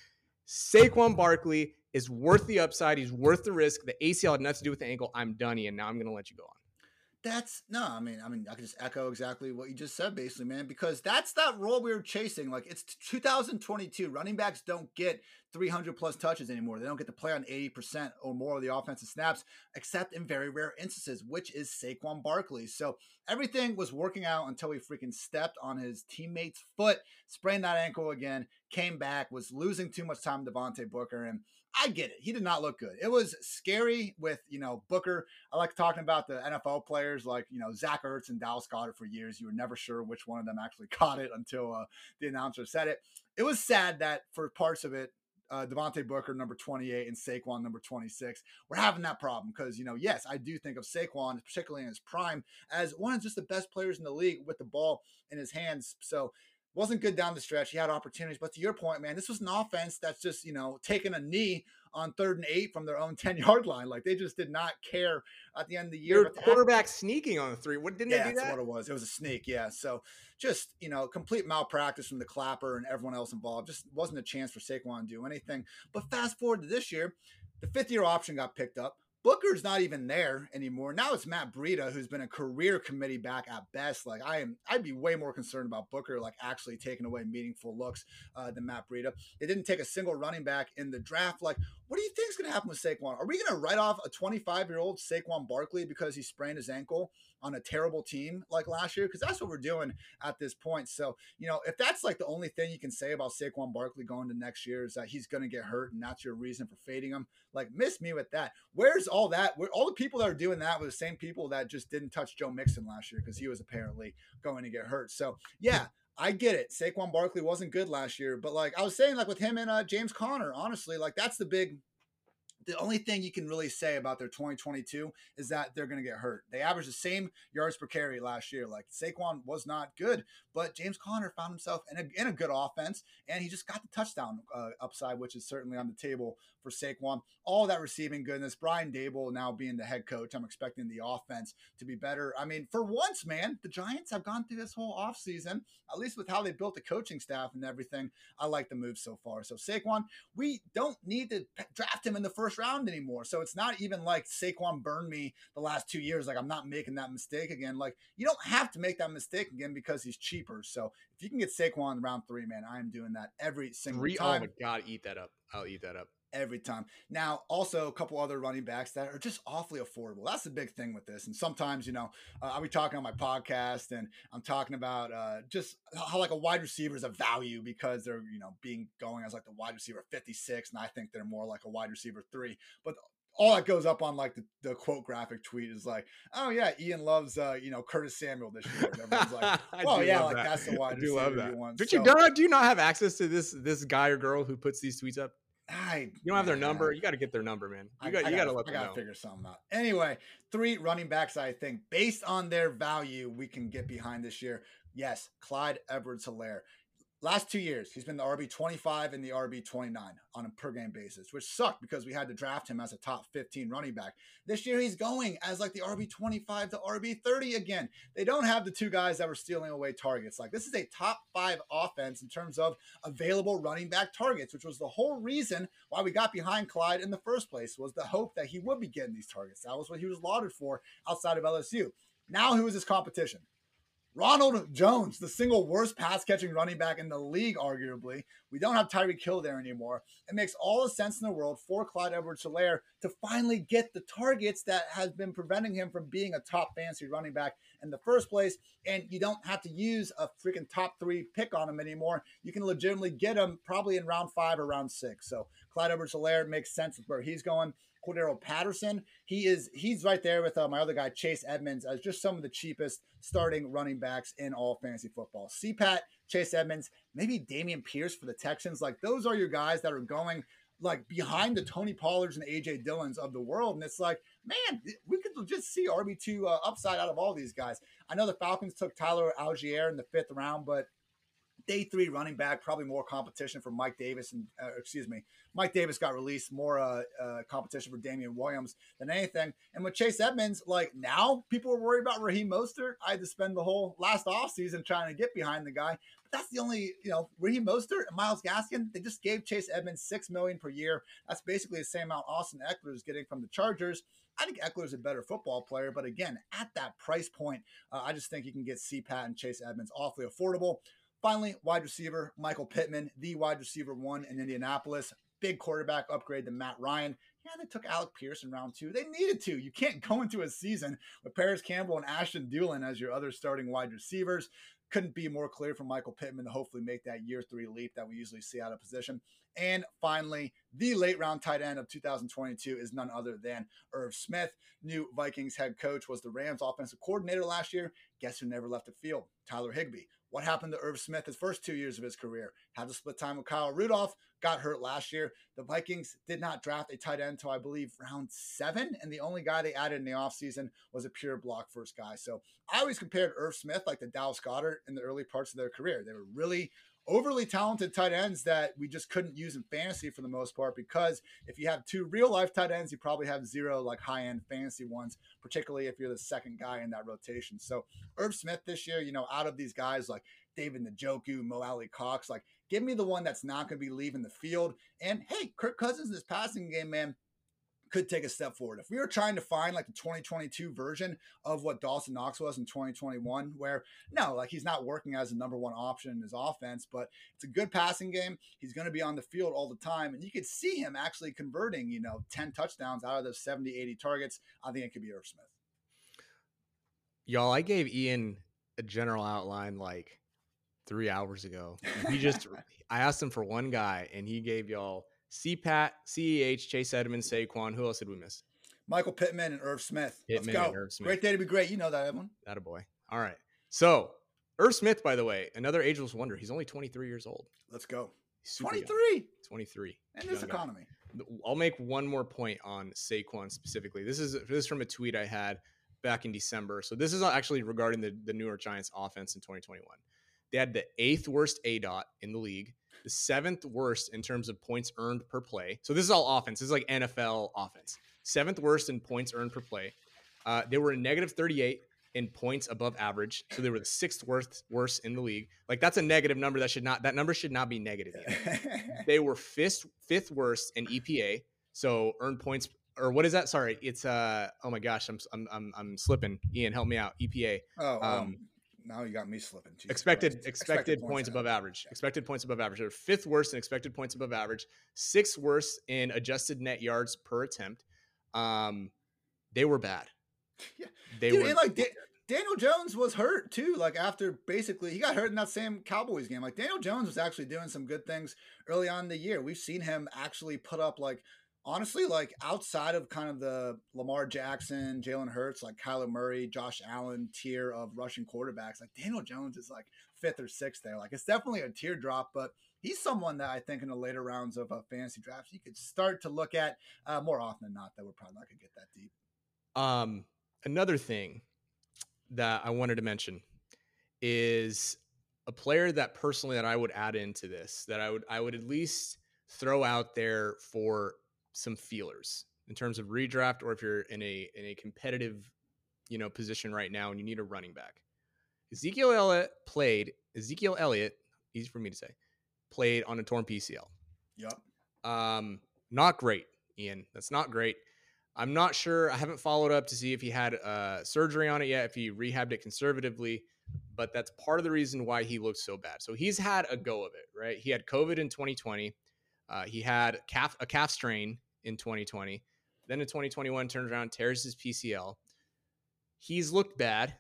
Speaker 1: Saquon Barkley is worth the upside. He's worth the risk. The ACL had nothing to do with the ankle. I'm done, and now I'm going to let you go on.
Speaker 2: That's no, I mean, I mean, I can just echo exactly what you just said, basically, man, because that's that role we were chasing. Like it's 2022. Running backs don't get 300 plus touches anymore. They don't get to play on 80% or more of the offensive snaps, except in very rare instances, which is Saquon Barkley. So everything was working out until he freaking stepped on his teammate's foot, sprained that ankle again, came back, was losing too much time to Devontae Booker, and I get it. He did not look good. It was scary with, you know, Booker. I like talking about the NFL players like, you know, Zach Ertz and Dallas Goedert for years. You were never sure which one of them actually caught it until uh, the announcer said it. It was sad that for parts of it, uh, Devontae Booker, number 28, and Saquon, number 26. We're having that problem because, you know, yes, I do think of Saquon, particularly in his prime, as one of just the best players in the league with the ball in his hands. So wasn't good down the stretch. He had opportunities, but to your point, man, this was an offense that's just you know taking a knee on third and eight from their own ten yard line. Like they just did not care at the end of the year.
Speaker 1: Your quarterback sneaking on the three. What didn't
Speaker 2: yeah,
Speaker 1: they do that?
Speaker 2: that's what it was. It was a sneak. Yeah. So just you know complete malpractice from the clapper and everyone else involved. Just wasn't a chance for Saquon to do anything. But fast forward to this year, the fifth year option got picked up. Booker's not even there anymore. Now it's Matt Breida, who's been a career committee back at best. Like I am, I'd be way more concerned about Booker, like actually taking away meaningful looks uh, than Matt Breida. They didn't take a single running back in the draft. Like, what do you think is going to happen with Saquon? Are we going to write off a 25 year old Saquon Barkley because he sprained his ankle? On a terrible team like last year because that's what we're doing at this point. So, you know, if that's like the only thing you can say about Saquon Barkley going to next year is that he's going to get hurt and that's your reason for fading him, like miss me with that. Where's all that? Where all the people that are doing that were the same people that just didn't touch Joe Mixon last year because he was apparently going to get hurt. So, yeah. I get it. Saquon Barkley wasn't good last year, but like I was saying, like with him and uh, James Conner, honestly, like that's the big the only thing you can really say about their 2022 is that they're going to get hurt. They averaged the same yards per carry last year. Like Saquon was not good, but James Conner found himself in a, in a good offense, and he just got the touchdown uh, upside, which is certainly on the table for Saquon. All that receiving goodness. Brian Daboll now being the head coach, I'm expecting the offense to be better. I mean, for once, man, the Giants have gone through this whole offseason, at least with how they built the coaching staff and everything. I like the move so far. So Saquon, we don't need to draft him in the first round anymore. So it's not even like Saquon burned me the last two years. Like I'm not making that mistake again. Like you don't have to make that mistake again because he's cheaper. So if you can get Saquon round three, man, I am doing that every single three, oh time. Oh
Speaker 1: my god, eat that up. I'll eat that up
Speaker 2: every time. Now, also a couple other running backs that are just awfully affordable. That's the big thing with this. And sometimes, you know, uh, I'll be talking on my podcast and I'm talking about uh, just how like a wide receiver is a value because they're, you know, being going as like the wide receiver 56. And I think they're more like a wide receiver three. But all that goes up on like the, the quote graphic tweet is like, oh yeah, Ian loves uh, you know Curtis Samuel this year. Everyone's like, oh yeah, like that. that's the wide I do love that.
Speaker 1: you But so, you do you not have access to this this guy or girl who puts these tweets up?
Speaker 2: I
Speaker 1: you don't have their number. You got to get their number, man. You got you got to let
Speaker 2: I
Speaker 1: got to
Speaker 2: figure something out. Anyway, three running backs. I think based on their value, we can get behind this year. Yes, Clyde Edwards-Helaire. Last two years, he's been the RB 25 and the RB 29 on a per game basis, which sucked because we had to draft him as a top 15 running back. This year, he's going as like the RB 25 to RB 30 again. They don't have the two guys that were stealing away targets. Like, this is a top five offense in terms of available running back targets, which was the whole reason why we got behind Clyde in the first place, was the hope that he would be getting these targets. That was what he was lauded for outside of LSU. Now, who is his competition? Ronald Jones, the single worst pass catching running back in the league, arguably. We don't have Tyreek Hill there anymore. It makes all the sense in the world for Clyde Edwards Helaire to finally get the targets that has been preventing him from being a top fantasy running back in the first place. And you don't have to use a freaking top three pick on him anymore. You can legitimately get him probably in round five or round six. So Clyde Edwards Helaire makes sense where he's going. Cordarrelle Patterson. He is he's right there with uh, my other guy Chase Edmonds as just some of the cheapest starting running backs in all fantasy football. CPAT, Chase Edmonds, maybe Dameon Pierce for the Texans. Like those are your guys that are going like behind the Tony Pollards and AJ Dillons of the world. And it's like, man, we could just see RB2 uh, upside out of all these guys. I know the Falcons took Tyler Allgeier in the fifth round, but day three running back, probably more competition for Mike Davis and uh, excuse me, Mike Davis got released, more uh, uh, competition for Damien Williams than anything. And with Chase Edmonds, like now people are worried about Raheem Mostert. I had to spend the whole last offseason trying to get behind the guy. But that's the only, you know, Raheem Mostert and Myles Gaskin, they just gave Chase Edmonds six million per year. That's basically the same amount Austin Ekeler is getting from the Chargers. I think Ekeler's a better football player, but again, at that price point, uh, I just think you can get CPAT and Chase Edmonds awfully affordable. Finally, wide receiver Michael Pittman, the wide receiver one in Indianapolis. Big quarterback upgrade to Matt Ryan. Yeah, they took Alec Pierce in round two. They needed to. You can't go into a season with Parris Campbell and Ashton Dulin as your other starting wide receivers. Couldn't be more clear for Michael Pittman to hopefully make that year three leap that we usually see out of position. And finally, the late round tight end of 2022 is none other than Irv Smith. New Vikings head coach was the Rams offensive coordinator last year. Guess who never left the field? Tyler Higbee. What happened to Irv Smith his first two years of his career? Had to split time with Kyle Rudolph, got hurt last year. The Vikings did not draft a tight end until I believe round seven, and the only guy they added in the offseason was a pure block first guy. So I always compared Irv Smith like the Dallas Goedert in the early parts of their career. They were really overly talented tight ends that we just couldn't use in fantasy for the most part because if you have two real life tight ends, you probably have zero like high end fantasy ones, particularly if you're the second guy in that rotation. So Irv Smith this year, you know, out of these guys like David Njoku, Mo Alie-Cox, like give me the one that's not going to be leaving the field. And hey, Kirk Cousins, this passing game, man, could take a step forward. If we were trying to find like the 2022 version of what Dawson Knox was in 2021, where no, like he's not working as the number one option in his offense, but it's a good passing game. He's going to be on the field all the time. And you could see him actually converting, you know, 10 touchdowns out of those 70, 80 targets. I think it could be Irv Smith.
Speaker 1: Y'all, I gave Ian a general outline like three hours ago. He just, I asked him for one guy and he gave y'all CPAT, CEH, Chase Edmonds, Saquon. Who else did we miss?
Speaker 2: Michael Pittman and Irv Smith.
Speaker 1: Pittman
Speaker 2: Let's go.
Speaker 1: Irv Smith.
Speaker 2: Great day to be great. You know that, Evan.
Speaker 1: That a boy. All right. So Irv Smith, by the way, another ageless wonder. He's only 23 years old.
Speaker 2: Let's go.
Speaker 1: 23. 23.
Speaker 2: In this economy.
Speaker 1: Guy. I'll make one more point on Saquon specifically. This is this is from a tweet I had back in December. So this is actually regarding the, the New York Giants offense in 2021. They had the eighth worst aDOT in the league, the seventh worst in terms of points earned per play. So this is all offense. This is like NFL offense. Seventh worst in points earned per play. Uh, they were a negative 38 in points above average. So they were the sixth worst worst in the league. Like that's a negative number. That should not that number should not be negative. they were fifth fifth worst in EPA. So earned points or what is that? Sorry, it's uh oh my gosh, I'm I'm I'm, I'm slipping. Ian, help me out. EPA.
Speaker 2: Oh, um, um now you got me slipping.
Speaker 1: Jesus expected, expected, expected points, points above average. average. Expected points above average. They're fifth worst in expected points above average. Sixth worst in adjusted net yards per attempt. Um, they were bad.
Speaker 2: Yeah, they Dude, were like da- Daniel Jones was hurt too. Like after basically he got hurt in that same Cowboys game. Like Daniel Jones was actually doing some good things early on in the year. We've seen him actually put up like honestly, like outside of kind of the Lamar Jackson, Jalen Hurts, like Kyler Murray, Josh Allen tier of rushing quarterbacks, like Daniel Jones is like fifth or sixth there. Like it's definitely a teardrop, but he's someone that I think in the later rounds of uh, fantasy drafts you could start to look at uh, more often than not. That we're probably not gonna get that deep.
Speaker 1: Um, another thing that I wanted to mention is a player that personally that I would add into this that I would I would at least throw out there for some feelers in terms of redraft or if you're in a in a competitive you know position right now and you need a running back. Ezekiel Elliott played Ezekiel Elliott, easy for me to say, played on a torn PCL.
Speaker 2: Yep.
Speaker 1: Um, not great, Ian. That's not great. I'm not sure. I haven't followed up to see if he had uh, surgery on it yet, if he rehabbed it conservatively, but that's part of the reason why he looks so bad. So he's had a go of it, right? He had COVID in 2020. Uh, he had calf, a calf strain in 2020. Then in 2021, turns around, tears his PCL. He's looked bad,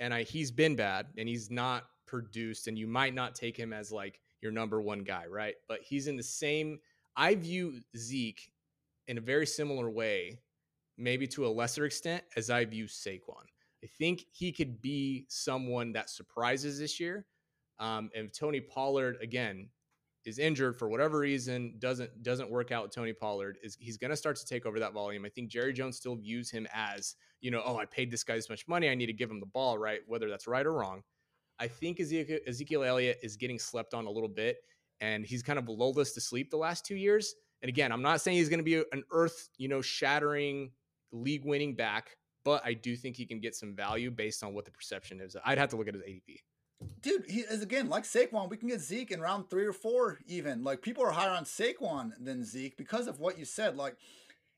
Speaker 1: and I, he's been bad, and he's not produced. And you might not take him as like your number one guy, right? But he's in the same. I view Zeke in a very similar way maybe to a lesser extent, as I view Saquon. I think he could be someone that surprises this year. Um, and Tony Pollard again is injured for whatever reason, doesn't doesn't work out with Tony Pollard, is he's going to start to take over that volume. I think Jerry Jones still views him as you know, oh, I paid this guy this much money, I need to give him the ball, right? Whether that's right or wrong. I think Ezekiel, Ezekiel Elliott is getting slept on a little bit, and he's kind of lulled us to sleep the last two years. And again, I'm not saying he's going to be an earth, you know, shattering league winning back, but I do think he can get some value based on what the perception is. I'd have to look at his ADP.
Speaker 2: Dude, he is again like Saquon. We can get Zeke in round three or four, even. Like people are higher on Saquon than Zeke because of what you said. Like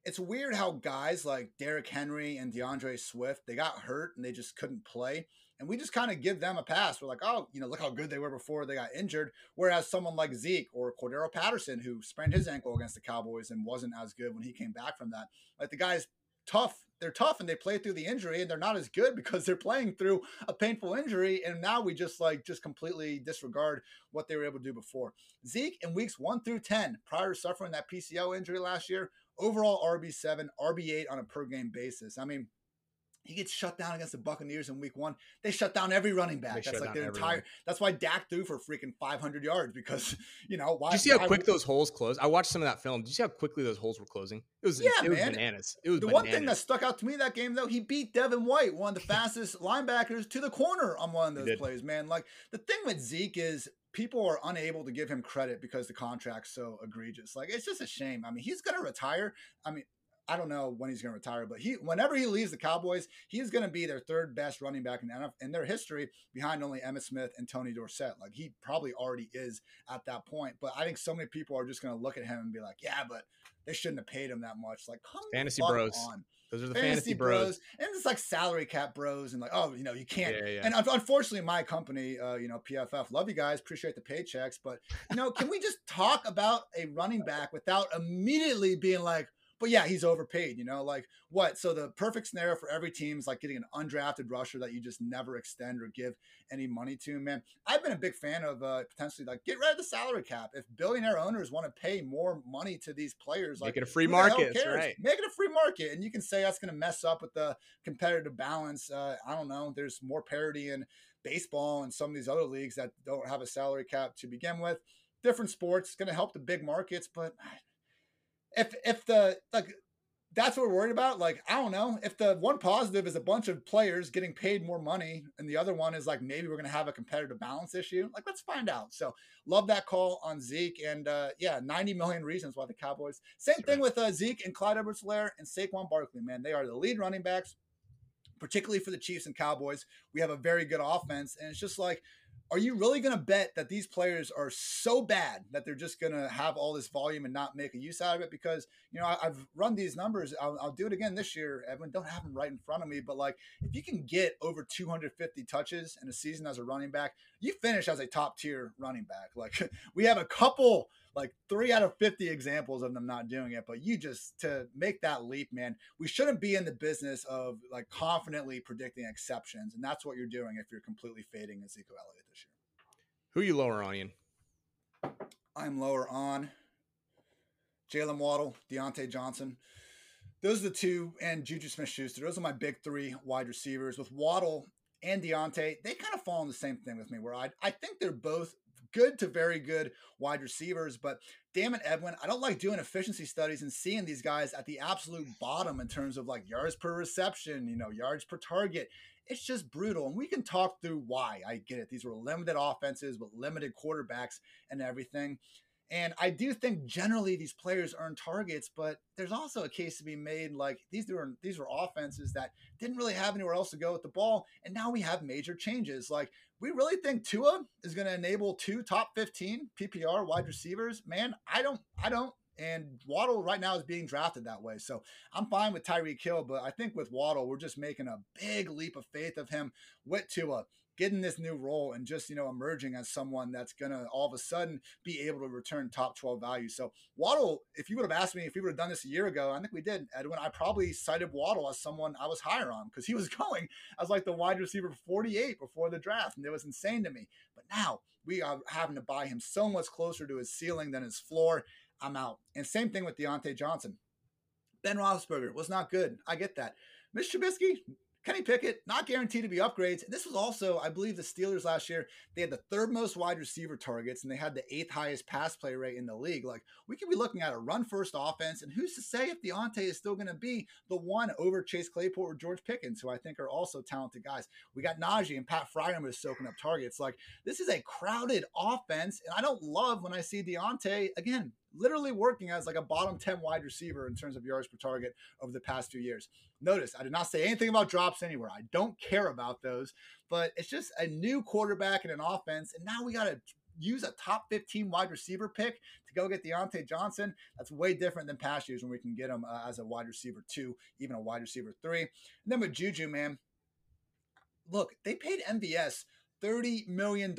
Speaker 2: it's weird how guys like Derrick Henry and D'Andre Swift they got hurt and they just couldn't play, and we just kind of give them a pass. We're like, oh, you know, look how good they were before they got injured. Whereas someone like Zeke or Cordarrelle Patterson, who sprained his ankle against the Cowboys and wasn't as good when he came back from that, like the guys tough. They're tough and they play through the injury and they're not as good because they're playing through a painful injury. And now we just like just completely disregard what they were able to do before. Zeke in weeks one through 10, prior to suffering that PCL injury last year, overall RB7, RB8 on a per game basis. I mean, he gets shut down against the Buccaneers in week one. They shut down every running back. They that's like their entire. That's why Dak threw for freaking 500 yards because you know why.
Speaker 1: Did you see how quick those holes closed? I watched some of that film. Did you see how quickly those holes were closing? It was yeah, it was man. bananas. It was
Speaker 2: the
Speaker 1: bananas.
Speaker 2: one thing that stuck out to me that game though. He beat Devin White, one of the fastest linebackers, to the corner on one of those plays. Man, like the thing with Zeke is people are unable to give him credit because the contract's so egregious. Like it's just a shame. I mean, he's gonna retire. I mean, I don't know when he's going to retire, but he whenever he leaves the Cowboys, he's going to be their third best running back in, in their history, behind only Emmitt Smith and Tony Dorsett. Like he probably already is at that point. But I think so many people are just going to look at him and be like, "Yeah, but they shouldn't have paid him that much." Like, come
Speaker 1: fantasy bros
Speaker 2: on.
Speaker 1: Those are the fantasy, fantasy bros. bros.
Speaker 2: and it's like salary cap bros, and like, oh, you know, you can't. Yeah, yeah. And unfortunately, my company, uh, you know, PFF, love you guys, appreciate the paychecks, but you know, can we just talk about a running back without immediately being like, but yeah, he's overpaid, you know, like what? So the perfect scenario for every team is like getting an undrafted rusher that you just never extend or give any money to, man. I've been a big fan of uh, potentially like get rid of the salary cap. If billionaire owners want to pay more money to these players, like
Speaker 1: make it a free market, right?
Speaker 2: Make it a free market. And you can say that's going to mess up with the competitive balance. Uh, I don't know. There's more parity in baseball and some of these other leagues that don't have a salary cap to begin with. Different sports it's going to help the big markets, but if if the like that's what we're worried about. Like, I don't know. If the one positive is a bunch of players getting paid more money, and the other one is like maybe we're gonna have a competitive balance issue, like let's find out. So love that call on Zeke. And uh yeah, 90 million reasons why the Cowboys. Same That's thing right. with uh, Zeke and Clyde Edwards Helaire and Saquon Barkley, man. They are the lead running backs, particularly for the Chiefs and Cowboys. We have a very good offense, and it's just like are you really going to bet that these players are so bad that they're just going to have all this volume and not make a use out of it? Because, you know, I, have run these numbers. I'll, I'll, do it again this year. Evan, don't have them right in front of me, but like if you can get over 250 touches in a season as a running back, you finish as a top tier running back. Like we have a couple like three out of 50 examples of them not doing it. But you just to make that leap, man, we shouldn't be in the business of like confidently predicting exceptions. And that's what you're doing if you're completely fading Ezekiel Elliott this year.
Speaker 1: Who you lower on, Ian?
Speaker 2: I'm lower on Jalen Waddle, Diontae Johnson. Those are the two, and Juju Smith Schuster. Those are my big three wide receivers. With Waddle and Diontae, they kind of fall in the same thing with me, where I, I think they're both good to very good wide receivers. But damn it, Edwin, I don't like doing efficiency studies and seeing these guys at the absolute mm. bottom in terms of like yards per reception, you know, yards per target. It's just brutal. And we can talk through why. I get it. These were limited offenses with limited quarterbacks and everything. And I do think generally these players earn targets, but there's also a case to be made like these were these were offenses that didn't really have anywhere else to go with the ball, and now we have major changes. Like we really think Tua is going to enable two top 15 PPR wide receivers. Man, I don't, I don't. And Waddle right now is being drafted that way. So I'm fine with Tyreek Hill, but I think with Waddle, we're just making a big leap of faith of him with Tua getting this new role and just, you know, emerging as someone that's going to all of a sudden be able to return top 12 value. So Waddle, if you would have asked me if we would have done this a year ago, I think we did, Edwin, I probably cited Waddle as someone I was higher on because he was going as like the wide receiver 48 before the draft. And it was insane to me. But now we are having to buy him so much closer to his ceiling than his floor. I'm out. And same thing with Diontae Johnson. Ben Roethlisberger was not good. I get that. Mitch Trubisky, Kenny Pickett, not guaranteed to be upgrades. This was also, I believe, the Steelers last year. They had the third most wide receiver targets and they had the eighth highest pass play rate in the league. Like, we could be looking at a run first offense. And who's to say if Diontae is still going to be the one over Chase Claypool or George Pickens, who I think are also talented guys? We got Najee and Pat Freiermuth is soaking up targets. Like, this is a crowded offense. And I don't love when I see Diontae, again, literally working as like a bottom 10 wide receiver in terms of yards per target over the past few years. Notice I did not say anything about drops anywhere. I don't care about those, but it's just a new quarterback and an offense. And now we got to use a top 15 wide receiver pick to go get Diontae Johnson. That's way different than past years when we can get him uh, as a wide receiver two, even a wide receiver three. And then with Juju, man, look, they paid MVS $30 million.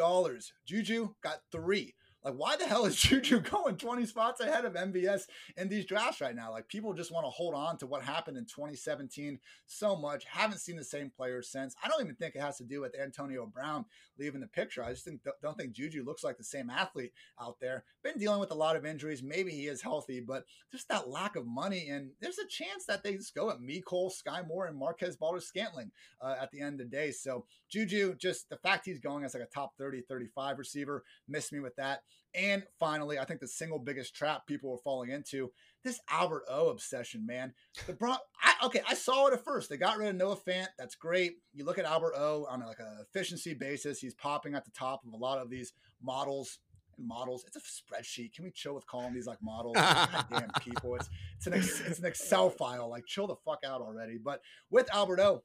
Speaker 2: Juju got three. Like, why the hell is Juju going 20 spots ahead of MVS in these drafts right now? Like, people just want to hold on to what happened in 2017 so much. Haven't seen the same players since. I don't even think it has to do with Antonio Brown leaving the picture. I just think don't think Juju looks like the same athlete out there. Been dealing with a lot of injuries. Maybe he is healthy, but just that lack of money. And there's a chance that they just go at Mecole, Skyy Moore, and Marquez Valdes-Scantling uh, at the end of the day. So Juju, just the fact he's going as like a top 30, 35 receiver, missed me with that. And finally, I think the single biggest trap people were falling into this Albert O obsession, man. The Bron- I, okay, I saw it at first. They got rid of Noah Fant. That's great. You look at Albert O on like an efficiency basis. He's popping at the top of a lot of these models and models. It's a spreadsheet. Can we chill with calling these like models? damn people. It's it's an it's an Excel file. Like chill the fuck out already. But with Albert O,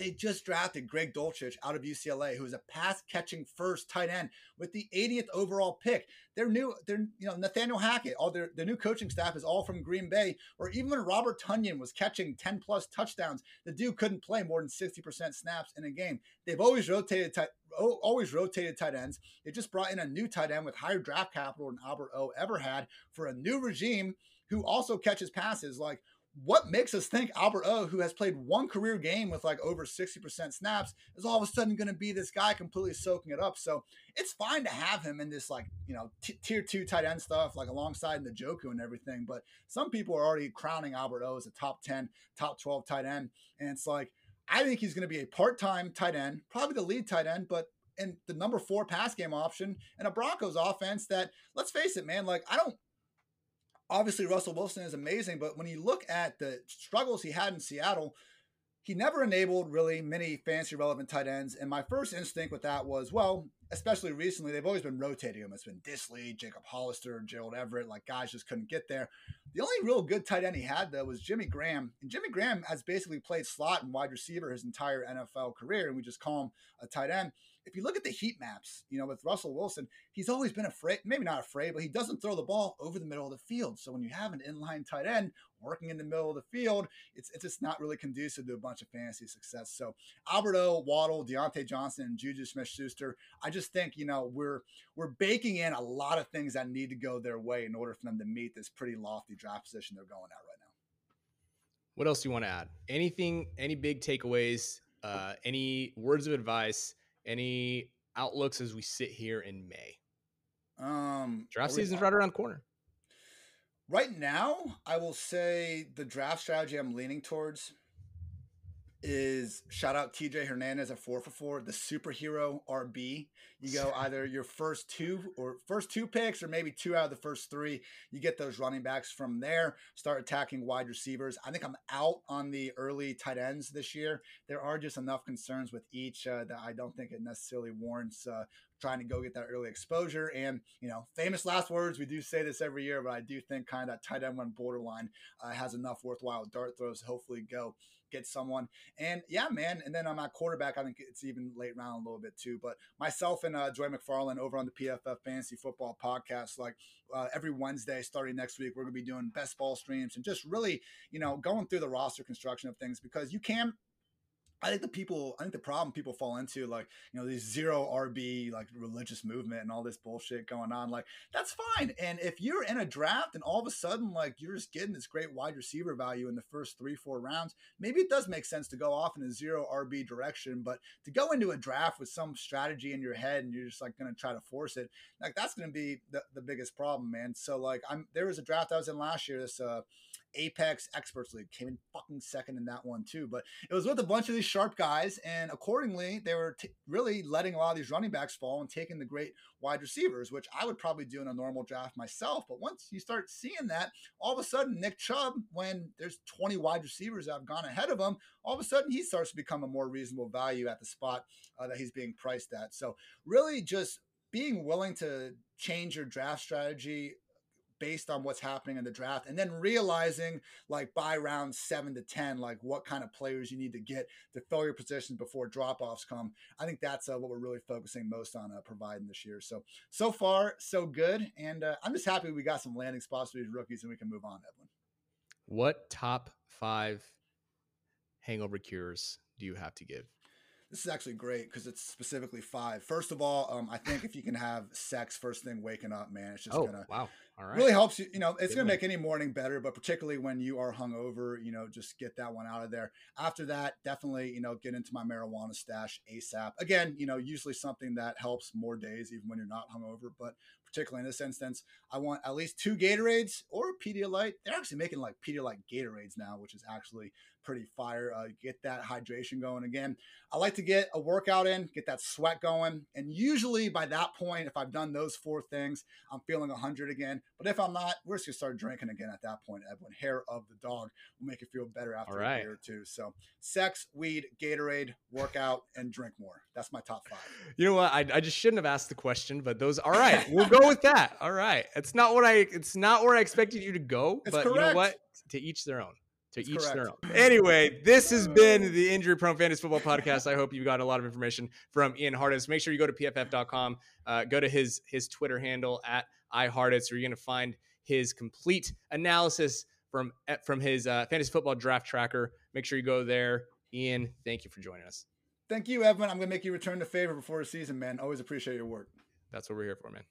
Speaker 2: they just drafted Greg Dulcich out of UCLA, who is a pass catching first tight end with the 80th overall pick. Their new, their you know Nathaniel Hackett, all their their new coaching staff is all from Green Bay. Or even when Robert Tonyan was catching 10 plus touchdowns, the dude couldn't play more than 60% snaps in a game. They've always rotated tight, always rotated tight ends. They just brought in a new tight end with higher draft capital than Albert O ever had for a new regime who also catches passes. Like what makes us think Albert O, who has played one career game with like over 60% snaps, is all of a sudden going to be this guy completely soaking it up? So it's fine to have him in this like, you know, t- tier two tight end stuff, like alongside Njoku and everything. But some people are already crowning Albert O as a top 10, top 12 tight end. And it's like, I think he's going to be a part time tight end, probably the lead tight end, but and the number four pass game option and a Broncos offense that, let's face it, man, like I don't obviously Russell Wilson is amazing, but when you look at the struggles he had in Seattle, he never enabled really many fancy relevant tight ends. And my first instinct with that was, well, especially recently, they've always been rotating him. It's been Dissly, Jacob Hollister, Gerald Everett, like guys just couldn't get there. The only real good tight end he had though was Jimmy Graham. And Jimmy Graham has basically played slot and wide receiver his entire NFL career, and we just call him a tight end if you look at the heat maps, you know, with Russell Wilson, he's always been afraid, maybe not afraid, but he doesn't throw the ball over the middle of the field. So when you have an inline tight end working in the middle of the field, it's, it's just not really conducive to a bunch of fantasy success. So Albert O, Waddle, Diontae Johnson, and Juju Smith Schuster, I just think, you know, we're we're baking in a lot of things that need to go their way in order for them to meet this pretty lofty draft position they're going at right now.
Speaker 1: What else do you want to add? Anything, any big takeaways, uh, any words of advice any outlooks as we sit here in May?
Speaker 2: Um,
Speaker 1: draft season's right around the corner.
Speaker 2: Right now, I will say the draft strategy I'm leaning towards is shout out TJ Hernandez at four for four, the superhero RB. You go either your first two or first two picks, or maybe two out of the first three. You get those running backs from there. Start attacking wide receivers. I think I'm out on the early tight ends this year. There are just enough concerns with each uh, that I don't think it necessarily warrants uh, trying to go get that early exposure. And, you know, famous last words, we do say this every year, but I do think kind of that tight end one borderline uh, has enough worthwhile dart throws to hopefully go get someone. And yeah, man. And then on my quarterback, I think it's even late round a little bit too. But myself and uh, Joy McFarland over on the PFF Fantasy Football Podcast, like uh, every Wednesday starting next week, we're going to be doing best ball streams and just really, you know, going through the roster construction of things because you can I think the people, I think the problem people fall into, like, you know, these zero RB, like religious movement and all this bullshit going on, like, that's fine. And if you're in a draft and all of a sudden, like, you're just getting this great wide receiver value in the first three, four rounds, maybe it does make sense to go off in a zero RB direction. But to go into a draft with some strategy in your head and you're just like going to try to force it, like, that's going to be the, the biggest problem, man. So, like, I'm, there was a draft I was in last year, this, uh, Apex Experts League. Came in fucking second in that one too. But it was with a bunch of these sharp guys, and accordingly, they were t- really letting a lot of these running backs fall and taking the great wide receivers, which I would probably do in a normal draft myself. But once you start seeing that, all of a sudden, Nick Chubb, when there's 20 wide receivers that have gone ahead of him, all of a sudden he starts to become a more reasonable value at the spot uh, that he's being priced at. So really, just being willing to change your draft strategy based on what's happening in the draft and then realizing like by round seven to 10, like what kind of players you need to get to fill your positions before drop offs come. I think that's uh, what we're really focusing most on uh, providing this year. So, so far, so good. And uh, I'm just happy we got some landing spots for these rookies and we can move on, Edwin.
Speaker 1: What top five hangover cures do you have to give?
Speaker 2: This is actually great because it's specifically five. First of all, um, I think if you can have sex first thing waking up, man, it's just
Speaker 1: oh,
Speaker 2: gonna
Speaker 1: wow. All right.
Speaker 2: really helps you. You know, it's Good gonna make any morning better, but particularly when you are hungover, you know, just get that one out of there. After that, definitely, you know, get into my marijuana stash ASAP. Again, you know, usually something that helps more days, even when you're not hungover. But particularly in this instance, I want at least two Gatorades or Pedialyte. They're actually making like Pedialyte Gatorades now, which is actually pretty fire. Uh, get that hydration going again. I like to get a workout in, get that sweat going. And usually by that point, if I've done those four things, I'm feeling 100 again. But if I'm not, we're just going to start drinking again at that point, Edwin. Hair of the dog will make you feel better after right. a year or two. So sex, weed, Gatorade, workout, and drink more. That's my top five.
Speaker 1: You know what? I, I just shouldn't have asked the question, but those, all right, we'll go with that. All right. It's not what I, it's not where I expected you to go,
Speaker 2: it's
Speaker 1: but
Speaker 2: correct.
Speaker 1: you know what? To each their own to
Speaker 2: That's
Speaker 1: each
Speaker 2: correct.
Speaker 1: their own. Anyway, this has been the Injury Prone Fantasy Football Podcast. I hope you got a lot of information from Ian Hartitz. Make sure you go to pff.com, uh, go to his his Twitter handle at IHartitz, where you're going to find his complete analysis from eh, from his uh, fantasy football draft tracker. Make sure you go there. Ian, thank you for joining us.
Speaker 2: Thank you, Evan. I'm going to make you return the favor before the season, man. Always appreciate your work.
Speaker 1: That's what we're here for, man.